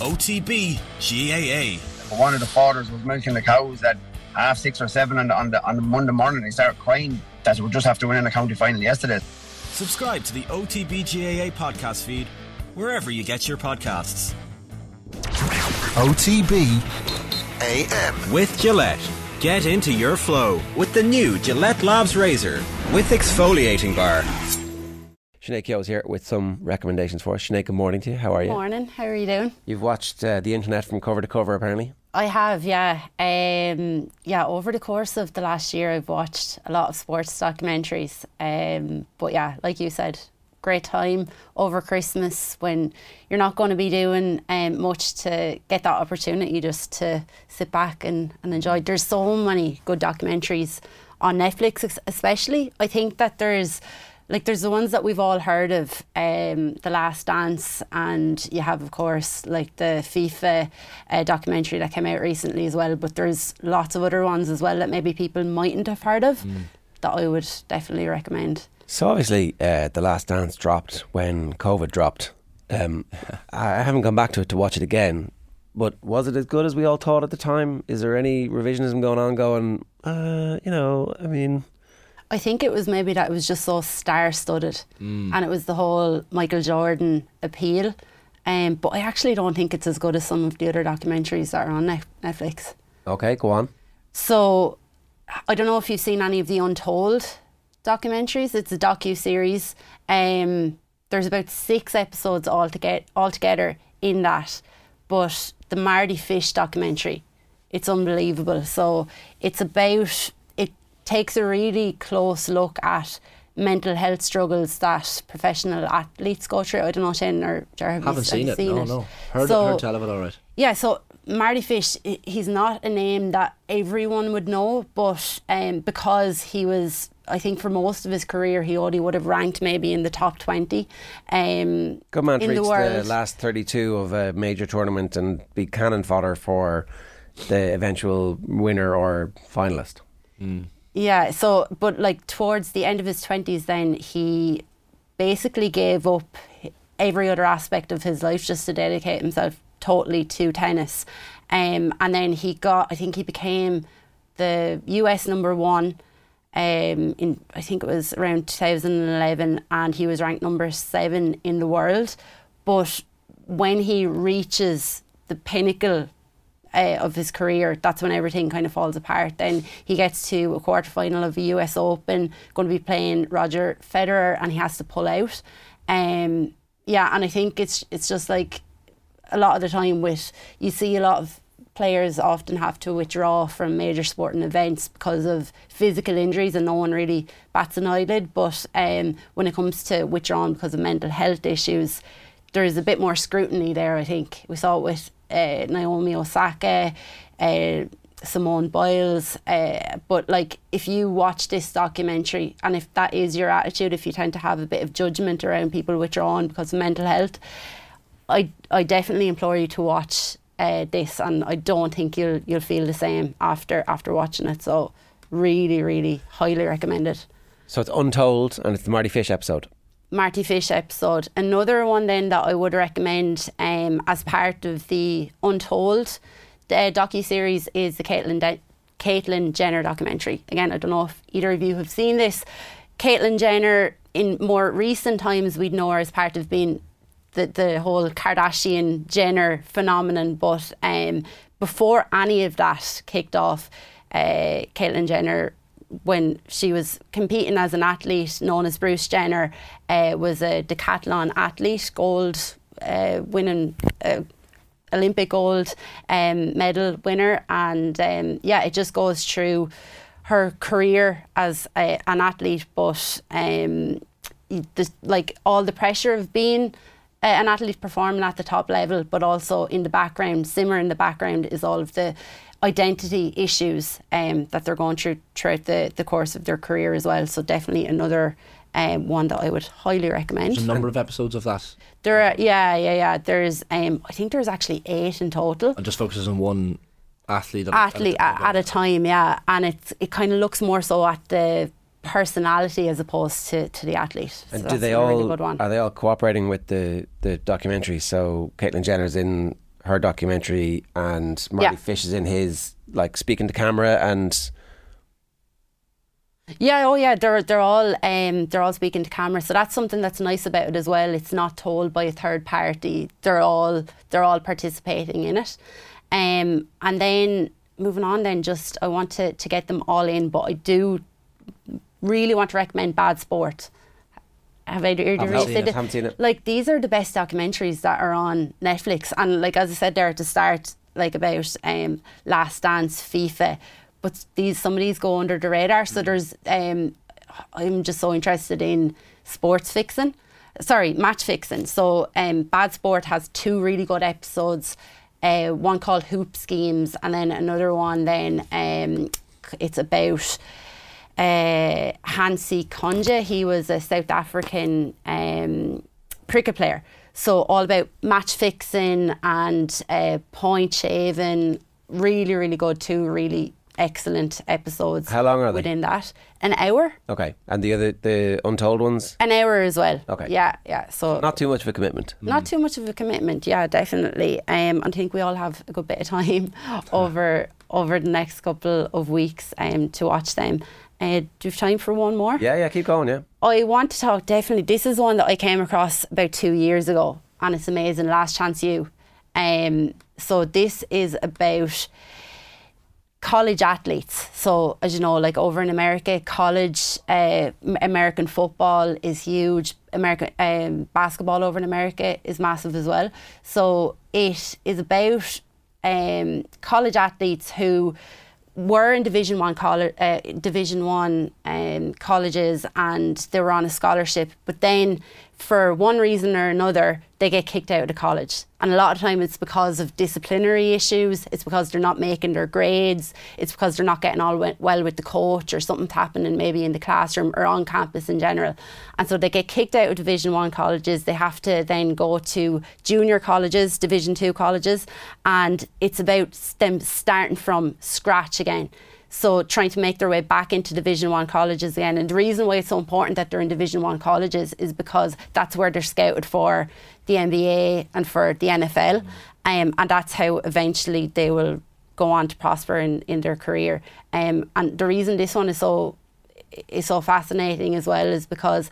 OTB GAA. One of the fathers was milking the cows at half six or seven on the, on the, on the Monday morning. They started crying that we just have to win in the county final yesterday. Subscribe to the OTB GAA podcast feed wherever you get your podcasts. OTB AM. With Gillette. Get into your flow with the new Gillette Labs Razor with exfoliating bar. Sinead Keogh's here with some recommendations for us. Sinead, good morning to you. How are you? Good morning. How are you doing? You've watched uh, the internet from cover to cover, apparently. I have, yeah. Um, yeah, over the course of the last year, I've watched a lot of sports documentaries. Um, but yeah, like you said, great time over Christmas when you're not going to be doing um, much to get that opportunity just to sit back and, and enjoy. There's so many good documentaries on Netflix, especially. I think that there's like there's the ones that we've all heard of, um, The Last Dance, and you have of course like the FIFA uh, documentary that came out recently as well. But there's lots of other ones as well that maybe people mightn't have heard of mm. that I would definitely recommend. So obviously, uh, The Last Dance dropped when COVID dropped. Um, I haven't gone back to it to watch it again. But was it as good as we all thought at the time? Is there any revisionism going on? Going, uh, you know, I mean, I think it was maybe that it was just so star studded mm. and it was the whole Michael Jordan appeal. Um, but I actually don't think it's as good as some of the other documentaries that are on Netflix. Okay, go on. So I don't know if you've seen any of the Untold documentaries. It's a docu series. Um, there's about six episodes all to get altogether in that. But the Mardy Fish documentary, it's unbelievable. So it's about takes a really close look at mental health struggles that professional athletes go through. I don't know, Shane or Jared. Haven't seen it. Seen no, it. no. Heard, so, heard tell of it. All right. Yeah. So Mardy Fish, he's not a name that everyone would know, but um, because he was. I think for most of his career, he only would have ranked maybe in the top 20. Um, Good man to reach the, the last 32 of a major tournament and be cannon fodder for the eventual winner or finalist. Mm. Yeah, so, but like towards the end of his 20s, then he basically gave up every other aspect of his life just to dedicate himself totally to tennis. Um, and then he got, I think he became the US number one um, in, I think it was around 2011, and he was ranked number seven in the world. But when he reaches the pinnacle uh, of his career, that's when everything kind of falls apart. Then he gets to a quarter final of the US Open, going to be playing Roger Federer, and he has to pull out. Um, yeah, and I think it's it's just like a lot of the time with you see a lot of players often have to withdraw from major sporting events because of physical injuries and no one really bats an eyelid. But um, when it comes to withdrawing because of mental health issues, there's a bit more scrutiny there, I think. We saw it with uh, Naomi Osaka, uh, Simone Biles. Uh, but like, if you watch this documentary, and if that is your attitude, if you tend to have a bit of judgment around people withdrawing because of mental health, I I definitely implore you to watch uh, this, and I don't think you'll you'll feel the same after after watching it. So, really, really highly recommend it. So it's Untold, and it's the Mardy Fish episode. Mardy Fish episode. Another one then that I would recommend um, as part of the Untold docu series is the Caitlyn De- Caitlyn Jenner documentary. Again, I don't know if either of you have seen this. Caitlyn Jenner, in more recent times, we'd know her as part of being the the whole Kardashian Jenner phenomenon, but um, before any of that kicked off, uh, Caitlyn Jenner when she was competing as an athlete known as Bruce Jenner, uh, was a decathlon athlete, gold uh, winning. Uh, Olympic gold um, medal winner, and um, yeah, it just goes through her career as a, an athlete, but um, the, like all the pressure of being an athlete performing at the top level, but also in the background, simmer in the background is all of the identity issues um, that they're going through throughout the, the course of their career as well. So definitely another um, one that I would highly recommend. There's a number of episodes of that. There, are, yeah, yeah, yeah. There's, um, I think there's actually eight in total. And just focuses on one athlete. At athlete at, at, at a time, yeah. And it's it kind of looks more so at the personality as opposed to, to the athlete. And so do they all really are they all cooperating with the the documentary? So Caitlyn Jenner's in her documentary, and Mardy Yeah. Fish is in his, like speaking to camera, and Yeah, oh yeah, they're they're all um they're all speaking to camera, so that's something that's nice about it as well. It's not told by a third party. They're all they're all participating in it, um, and then moving on. Then just I want to to get them all in, but I do really want to recommend Bad Sport. Have I you Haven't seen it, haven't seen it. Like these are the best documentaries that are on Netflix, and like as I said there at the start, like about um, Last Dance, FIFA, but these some of these go under the radar. So there's um, I'm just so interested in sports fixing. Sorry, match fixing. So um, Bad Sport has two really good episodes. Uh, one called Hoop Schemes, and then another one. Then um, it's about uh, Hansie Cronje. He was a South African um, cricket player. So all about match fixing and uh, point shaving. Really, really good. Two really excellent episodes. How long are they? Within that, an hour. okay, and the other the untold ones, An hour as well. Okay. Yeah, yeah. So not too much of a commitment. not too much of a commitment. Yeah, definitely. Um, I think we all have a good bit of time over over the next couple of weeks um, to watch them. Uh, do you have time for one more? Yeah, yeah, keep going. Yeah, I want to talk definitely. This is one that I came across about two years ago, and it's amazing. Last Chance U. Um, so this is about college athletes. So as you know, like over in America, college uh, American football is huge. American um, basketball over in America is massive as well. So it is about um, college athletes who were in Division One college, uh, Division One um, colleges, and they were on a scholarship. But then, for one reason or another, they get kicked out of college. And a lot of time, it's because of disciplinary issues. It's because they're not making their grades. It's because they're not getting all well with the coach, or something's happening maybe in the classroom or on campus in general. And so they get kicked out of Division One colleges. They have to then go to junior colleges, Division Two colleges, and it's about them starting from scratch again. So trying to make their way back into Division One colleges again. And the reason why it's so important that they're in Division One colleges is because that's where they're scouted for the NBA and for the NFL. Um, and that's how eventually they will go on to prosper in, in their career. Um, and the reason this one is so is so fascinating as well is because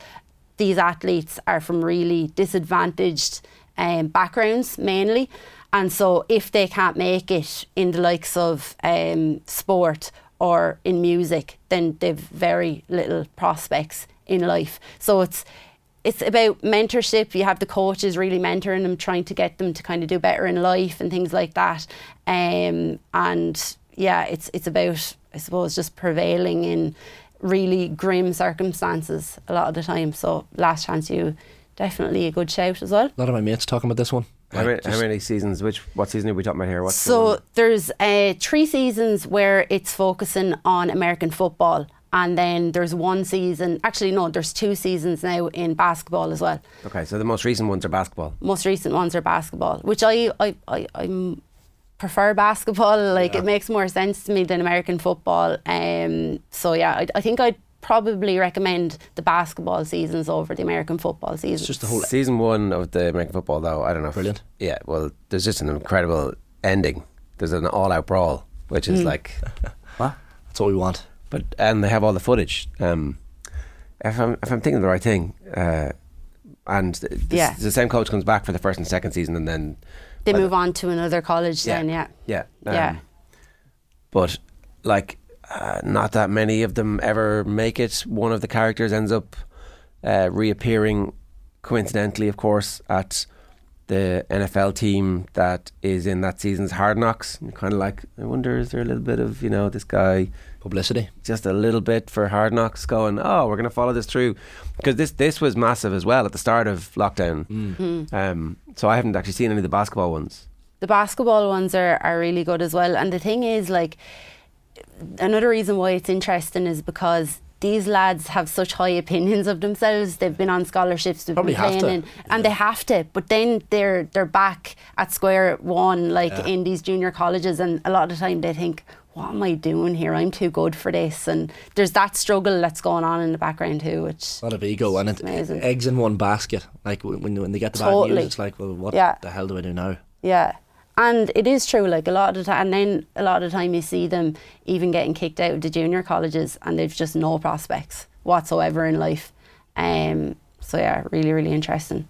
these athletes are from really disadvantaged um, backgrounds mainly. And so if they can't make it in the likes of um, sport or in music, then they've very little prospects in life. So it's it's about mentorship. You have the coaches really mentoring them, trying to get them to kind of do better in life and things like that. Um, and yeah, it's it's about I suppose just prevailing in really grim circumstances a lot of the time. So Last Chance U definitely a good shout as well. A lot of my mates talking about this one. How, Like, many, how many seasons? Which what season are we talking about here? What's So one? there's uh, three seasons where it's focusing on American football. And then there's one season, actually, no, there's two seasons now in basketball as well. okay, so the most recent ones are basketball. most recent ones are basketball, which I I I I'm prefer basketball. Like it makes more sense to me than American football. Um, so yeah, I, I think I'd probably recommend the basketball seasons over the American football seasons. It's just the whole Season one of the American football, though, I don't know. if- Brilliant. Yeah, well, there's just an incredible ending. There's an all-out brawl, which is like, what? That's all we want. But and they have all the footage. Um, if I'm if I'm thinking the right thing, uh, and th- this, Yeah. the same coach comes back for the first and second season, and then they by the- move on to another college then, yeah. yeah, Yeah. um, But like, uh, not that many of them ever make it. One of the characters ends up uh, reappearing, coincidentally, of course, at the NFL team that is in that season's Hard Knocks. And kind of like, I wonder, is there a little bit of you know this guy? Publicity. just a little bit for Hard Knocks going, oh, we're going to follow this through. Because this, this was massive as well at the start of lockdown. Mm. Um, so I haven't actually seen any of the basketball ones. the basketball ones are, are really good as well. And the thing is, like, another reason why it's interesting is because these lads have such high opinions of themselves. They've been on scholarships, they've Probably been playing, in, and they have to. But then they're they're back at square one, like in these junior colleges, and a lot of the time they think. what am I doing here? I'm too good for this. And there's that struggle that's going on in the background too, which A lot of ego and it, amazing. eggs in one basket. Like when when they get the bad news, it's like, well, what Yeah. the hell do I do now? Yeah. And it is true, like a lot of the time, and then a lot of the time you see them even getting kicked out of the junior colleges and they've just no prospects whatsoever in life. Um, so, yeah, really, really interesting.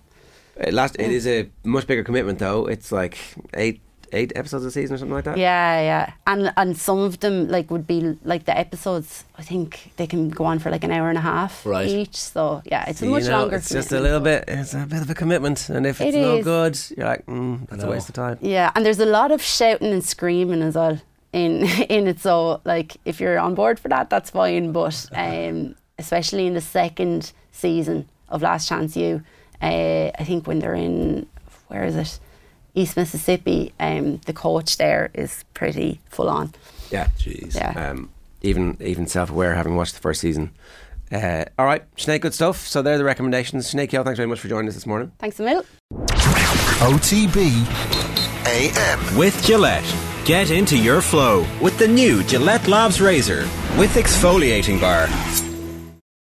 It, last, it is a much bigger commitment, though. It's like eight eight episodes a season or something like that. Yeah, yeah. And and some of them like would be like the episodes, I think they can go on for like an hour and a half Right. each. So, yeah, it's a You much know, longer It's just a little bit. It's a bit of a commitment, and if It it's no good, you're like, mm, that's a waste of time. Yeah, and there's a lot of shouting and screaming as well in in it. So like, if you're on board for that, that's fine. But um, especially in the second season of Last Chance U, uh, I think when they're in where is it, East Mississippi, um, the coach there is pretty full on. Yeah, Jeez. Yeah. um, even even self aware, having watched the first season. Uh, all right, Sinead, good stuff. So there are the recommendations. Sinead Keogh, thanks very much for joining us this morning. Thanks a mil. OTB AM. With Gillette. Get into your flow with the new Gillette Labs Razor with exfoliating bar.